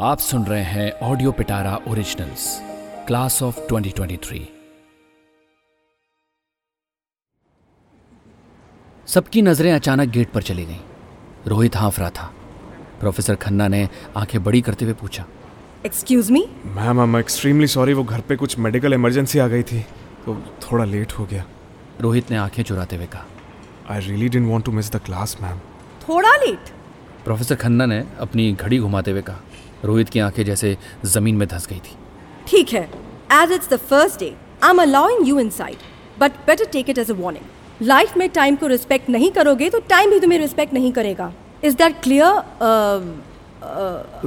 आप सुन रहे हैं audio Pitara originals class of 2023 सबकी नज़रें अचानक गेट पर चली गईं। रोहित हाँफ रहा था। प्रोफेसर खन्ना ने आँखें बड़ी करते हुए पूछा। Excuse me ma'am I am extremely sorry वो घर पे कुछ मेडिकल इमरजेंसी आ गई थी तो थोड़ा लेट हो गया। रोहित ने आँखें चुराते हुए कहा। I really didn't want to miss the class ma'am थोड़ा लेट प्रोफेसर खन्ना ने अपनी घड़ी घुमाते हुए कहा। रोहित की आँखें जैसे ज़मीन में धंस गई थी। ठीक है। As it's the first day I am allowing you inside but better take it as a warning life में टाइम को रिस्पेक्ट नहीं करोगे तो टाइम भी तुम्हें रिस्पेक्ट नहीं करेगा। Is that clear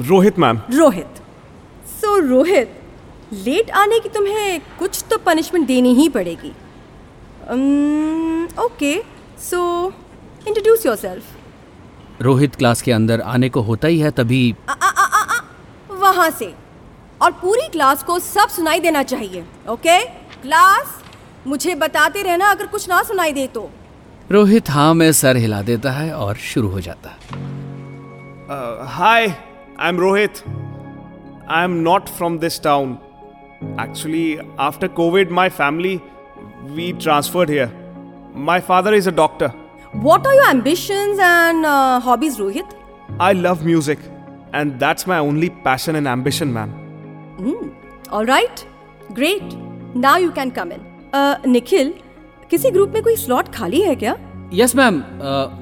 Rohit ma'am Rohit. So Rohit late आने की तुम्हें कुछ तो पनिशमेंट देनी ही पड़ेगी। Okay so introduce yourself Rohit class के अंदर आने को होता ही है तभी वहाँ से। और पूरी क्लास को सब सुनाई देना चाहिए ओके? क्लास मुझे बताते रहना अगर कुछ ना सुनाई दे तो। रोहित हाँ में सर हिला देता है और शुरू हो जाता है। Hi I am Rohit. I am not from this town actually after covid my family we transferred here my father is a doctor What are your ambitions and uh, hobbies, Rohit? I love music, and that's my only passion and ambition, ma'am. All right, great. Now you can come in. Uh, Nikhil किसी group में कोई slot खाली है क्या yes ma'am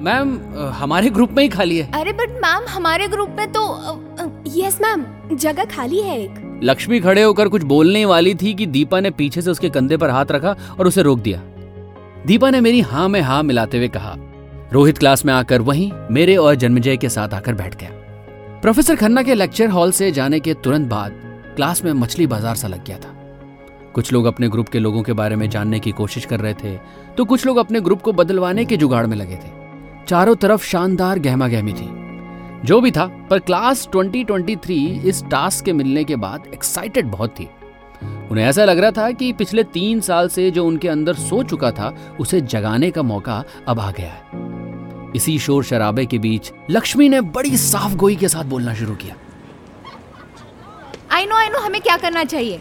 ma'am हमारे group में ही खाली है अरे बट मैम हमारे ग्रुप में तो यस मैम जगह खाली है एक लक्ष्मी खड़े होकर कुछ बोलने वाली थी कि दीपा ने पीछे से उसके कंधे पर हाथ रखा और उसे रोक दिया दीपा ने मेरी हाँ में हाँ मिलाते हुए कहा, रोहित क्लास में आकर वहीं मेरे और जन्मजय के साथ आकर बैठ गया। प्रोफेसर खन्ना के लेक्चर हॉल से जाने के तुरंत बाद क्लास में मछली बाज़ार सा लग गया था। कुछ लोग अपने ग्रुप के लोगों के बारे में जानने की कोशिश कर रहे थे तो कुछ लोग अपने ग्रुप को बदलवाने के जुगाड़ में लगे थे। चारों तरफ़ शानदार गहमा गहमी थी। जो भी था, पर क्लास 2023 इस टास्क के मिलने के बाद एक्साइटेड बहुत थी। उन्हें ऐसा लग रहा था कि पिछले तीन साल से जो उनके अंदर सो चुका था, उसे जगाने का मौका अब आ गया है। इसी शोर शराबे के बीच, लक्ष्मी ने बड़ी साफ़ गोई के साथ बोलना शुरू किया। आई नो आई नो हमें क्या करना चाहिए?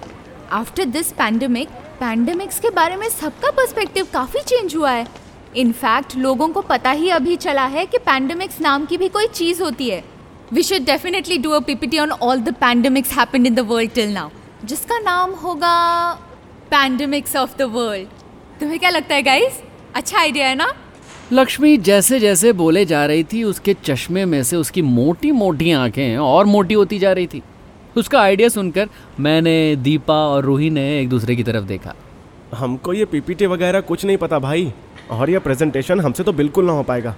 आफ्टर दिस पैंडमिक पैंडमिक्स के बारे में सबका पर्सपेक्टिव काफ़ी चेंज हुआ है। इनफैक्ट लोगों को पता ही अभी चला है कि पैंडमिक्स नाम की भी कोई चीज़ होती है। We should definitely do a PPT on all the pandemics happened in the world till now जिसका नाम होगा पैंडमिक्स ऑफ़ द वर्ल्ड तुम्हें क्या लगता है गाइस अच्छा आइडिया है ना? लक्ष्मी जैसे जैसे बोले जा रही थी उसके चश्मे में से उसकी मोटी मोटी आँखें और मोटी होती जा रही थी। उसका आइडिया सुनकर मैंने दीपा और रूही ने एक दूसरे की तरफ़ देखा। हमको ये पीपीटी वगैरह कुछ नहीं पता भाई और ये प्रेजेंटेशन हमसे तो बिल्कुल ना हो पाएगा।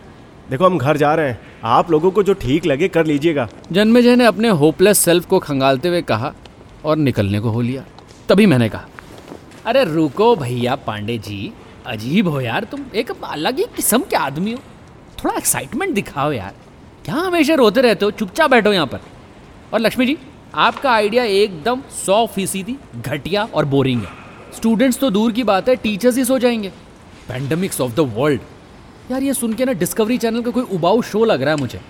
देखो हम घर जा रहे हैं। आप लोगों को जो ठीक लगे कर लीजिएगा। जन्मेजय ने अपने होपलेस सेल्फ को खंगालते हुए कहा और निकलने को हो लिया। तभी मैंने कहा, अरे रुको भैया पांडे जी, अजीब हो यार, तुम एक अलग ही किस्म के आदमी हो। थोड़ा एक्साइटमेंट दिखाओ यार। क्या हमेशा रोते रहते हो? चुपचाप बैठो यहाँ पर। और लक्ष्मी जी, आपका आइडिया एकदम सौ फ़ीसदी घटिया और बोरिंग है। स्टूडेंट्स तो दूर की बात है टीचर्स ही सो जाएँगे। पैंडमिक्स ऑफ़ द वर्ल्ड यार ये सुन के ना डिस्कवरी चैनल का कोई उबाऊ शो लग रहा है मुझे।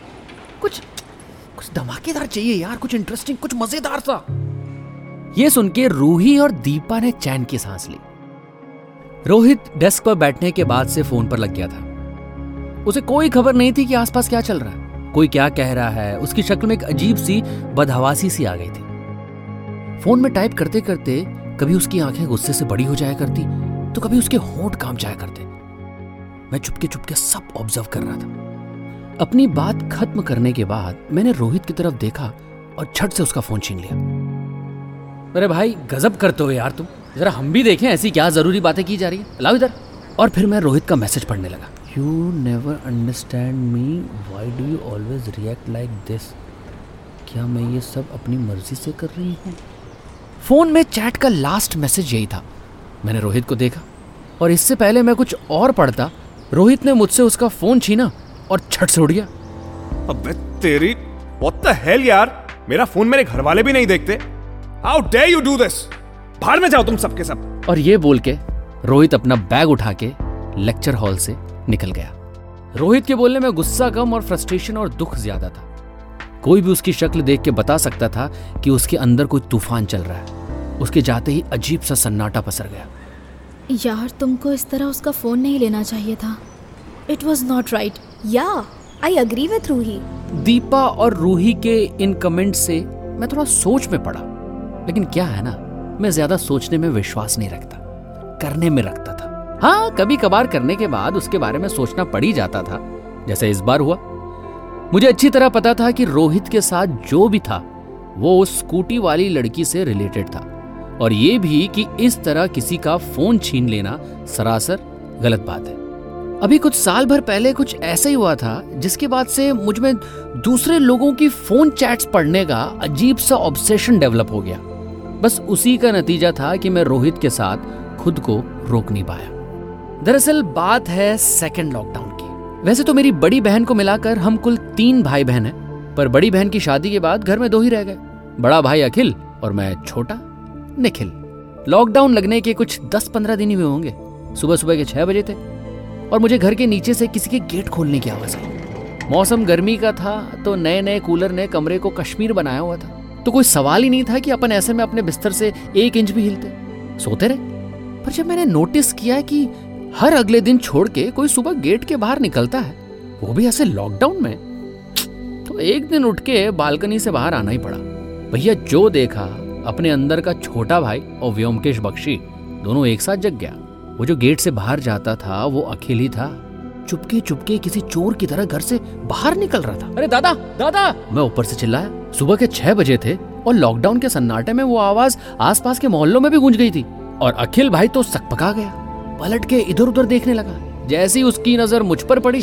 कुछ कुछ धमाकेदार चाहिए यार, कुछ इंटरेस्टिंग कुछ मज़ेदार सा। ये सुन के रूही और दीपा ने चैन की सांस ली। रोहित डेस्क पर बैठने के बाद से फ़ोन पर लग गया था। उसे कोई खबर नहीं थी कि आसपास क्या चल रहा है। कोई क्या कह रहा है, उसकी शक्ल में एक अजीब सी बदहवासी सी आ गई थी। फ़ोन में टाइप करते करते कभी उसकी आँखें गुस्से से बड़ी हो जाया करती तो कभी उसके होंठ काम जाया करते। मैं चुपके चुपके सब ऑब्ज़र्व कर रहा था। अपनी बात खत्म करने के बाद मैंने रोहित की तरफ़ देखा और झट से उसका फ़ोन छीन लिया। अरे भाई गजब करते हो यार तुम। जरा हम भी देखें ऐसी क्या ज़रूरी बातें की जा रही है। लाओ इधर। और फिर मैं रोहित का मैसेज पढ़ने लगा। You never understand me why do you always react like this क्या मैं ये सब अपनी मर्ज़ी से कर रही हूँ? फ़ोन में चैट का लास्ट मैसेज यही था। मैंने रोहित को देखा। और इससे पहले मैं कुछ और पढ़ता। रोहित ने मुझसे उसका फ़ोन छीना और छट से उड़ गया। अबे तेरी व्हाट द हेल यार? मेरा फ़ोन मेरे घर वाले भी नहीं देखते। How dare you do this बाहर में जाओ तुम सबके सब। और ये बोल के रोहित अपना बैग उठा के लेक्चर हॉल से निकल गया। रोहित के बोलने में गुस्सा कम और फ्रस्ट्रेशन और दुख ज़्यादा था। कोई भी उसकी शक्ल देख के बता सकता था कि उसके अंदर कोई तूफ़ान चल रहा है। उसके जाते ही अजीब सा सन्नाटा पसर गया। यार तुमको इस तरह उसका फ़ोन नहीं लेना चाहिए था। इट वॉज़ नॉट राइट या I agree with Roohi. Deepa और रूही के इन कमेंट से मैं थोड़ा सोच में पड़ा। लेकिन क्या है ना, मैं ज़्यादा सोचने में विश्वास नहीं रखता, करने में रखता था। हाँ कभी कभार करने के बाद उसके बारे में सोचना पड़ ही जाता था, जैसे इस बार हुआ। मुझे अच्छी तरह पता था कि रोहित के साथ जो भी था, वो उस स्कूटी वाली लड़की से रिलेटेड था। और ये भी कि इस तरह किसी का फ़ोन छीन लेना सरासर गलत बात है। अभी कुछ साल भर पहले कुछ ऐसा ही हुआ था, जिसके बाद से मुझमें दूसरे लोगों की फ़ोन चैट्स पढ़ने का अजीब सा ऑब्सेशन डेवलप हो गया। बस उसी का नतीजा था कि मैं रोहित के साथ खुद को रोक नहीं पाया। दरअसल बात है सेकेंड लॉकडाउन की। वैसे तो मेरी बड़ी बहन को मिलाकर हम कुल तीन भाई बहन हैं, पर बड़ी बहन की शादी के बाद घर में दो ही रह गए। बड़ा भाई अखिल और मैं छोटा निखिल। लॉकडाउन लगने के कुछ दस पंद्रह दिन ही हुए होंगे। सुबह सुबह के छह बजे थे और मुझे घर के नीचे से किसी के गेट खोलने की आवाज़ आई। मौसम गर्मी का था तो नए नए कूलर ने कमरे को कश्मीर बनाया हुआ था। तो कोई सवाल ही नहीं था कि अपन ऐसे में अपने बिस्तर से एक इंच भी हिलते। सोते रहे। पर जब मैंने नोटिस किया कि हर अगले दिन छोड़ के कोई सुबह गेट के बाहर निकलता है, वो भी ऐसे लॉकडाउन में तो एक दिन उठ के बालकनी से बाहर आना ही पड़ा। भैया जो देखा, अपने अंदर का छोटा भाई और व्योमकेश बख्शी, दोनों एक साथ जग गया। वो जो गेट से बाहर जाता था, वो अकेले था। चुपके चुपके किसी चोर की तरह घर से बाहर निकल रहा था। अरे दादा दादा! मैं ऊपर से चिल्लाया। सुबह के छह बजे थे और लॉकडाउन के सन्नाटे में वो आवाज़ आसपास के मोहल्लों में भी गूंज गई थी और अखिल भाई तो सकपका गया। पलट के इधर उधर देखने लगा। जैसे ही उसकी नज़र मुझ पर पड़ी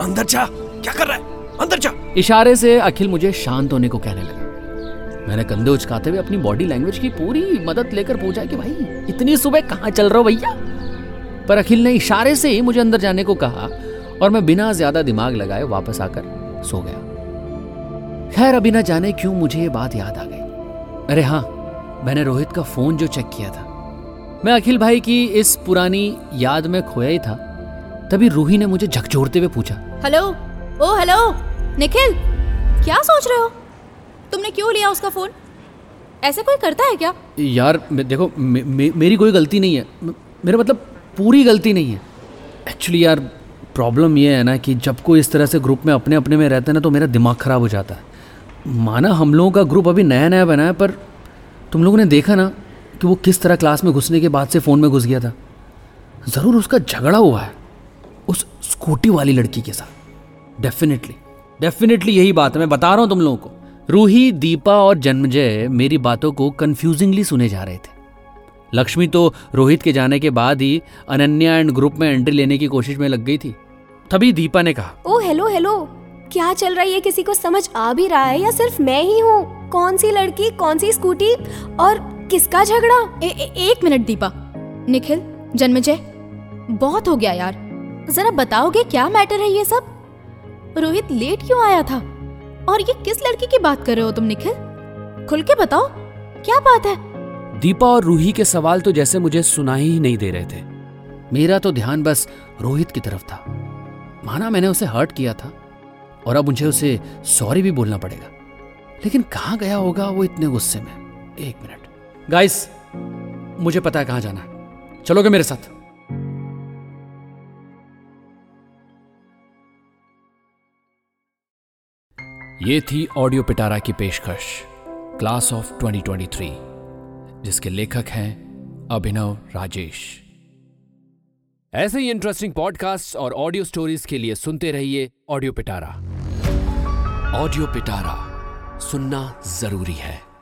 अंदर जा। क्या कर रहा है? अंदर जा। इशारे से अखिल मुझे शांत होने को कहने लगा। मैंने कंधे उचकाते हुए अपनी बॉडी लैंग्वेज की पूरी मदद लेकर पूछा कि भाई इतनी सुबह कहाँ चल रहे हो भैया? पर अखिल ने इशारे से ही मुझे अंदर जाने को कहा और मैं बिना ज़्यादा दिमाग लगाए वापस आकर सो गया। खैर अभी ना जाने क्यों मुझे ये बात याद आ गई। अरे हाँ मैंने रोहित का फ़ोन जो चेक किया था। मैं अखिल भाई की इस पुरानी याद में खोया ही था तभी रूही ने मुझे झकझोरते हुए पूछा। हेलो? ओ हेलो? निखिल क्या सोच रहे हो? तुमने क्यों लिया उसका फ़ोन? ऐसे कोई करता है क्या? यार देखो मे, मे, मेरी कोई गलती नहीं है। मेरा मतलब पूरी गलती नहीं है। एक्चुअली यार प्रॉब्लम ये है ना कि जब कोई इस तरह से ग्रुप में अपने अपने में रहते हैं ना तो मेरा दिमाग ख़राब हो जाता है। माना हम लोगों का ग्रुप अभी नया नया बना है, पर तुम लोगों ने देखा ना कि वो किस तरह क्लास में घुसने के बाद से फ़ोन में घुस गया था। ज़रूर उसका झगड़ा हुआ है, उस स्कूटी वाली लड़की के साथ। डेफिनेटली डेफिनेटली यही बात है। मैं बता रहा हूँ तुम लोगों को। रूही, दीपा और जन्मजय मेरी बातों को कन्फ्यूजिंगली सुने जा रहे थे। लक्ष्मी तो रोहित के जाने के बाद ही अनन्या एंड ग्रुप में एंट्री लेने की कोशिश में लग गई थी। तभी दीपा ने कहा ओ हेलो हेलो। क्या चल रहा है? ये किसी को समझ आ भी रहा है या सिर्फ़ मैं ही हूँ? कौन सी लड़की कौन सी स्कूटी और किसका झगड़ा? ए, ए, एक मिनट दीपा। निखिल जन्मजय बहुत हो गया यार। जरा बताओगे क्या मैटर है ये सब? रोहित लेट क्यों आया था? और ये किस लड़की की बात कर रहे हो तुम निखिल? खुल के बताओ क्या बात है? दीपा और रूही के सवाल तो जैसे मुझे सुनाई ही नहीं दे रहे थे। मेरा तो ध्यान बस रोहित की तरफ़ था। माना मैंने उसे हर्ट किया था, और अब मुझे उसे सॉरी भी बोलना पड़ेगा। लेकिन कहाँ गया होगा वो इतने गुस्से में? एक मिनट। गाइस मुझे पता है कहाँ जाना चलोगे मेरे साथ? ये थी ऑडियो पिटारा की पेशकश, क्लास ऑफ़ 2023 जिसके लेखक हैं अभिनव राजेश। ऐसे ही इंटरेस्टिंग पॉडकास्ट और ऑडियो स्टोरीज के लिए सुनते रहिए ऑडियो पिटारा ऑडियो पिटारा सुनना ज़रूरी है।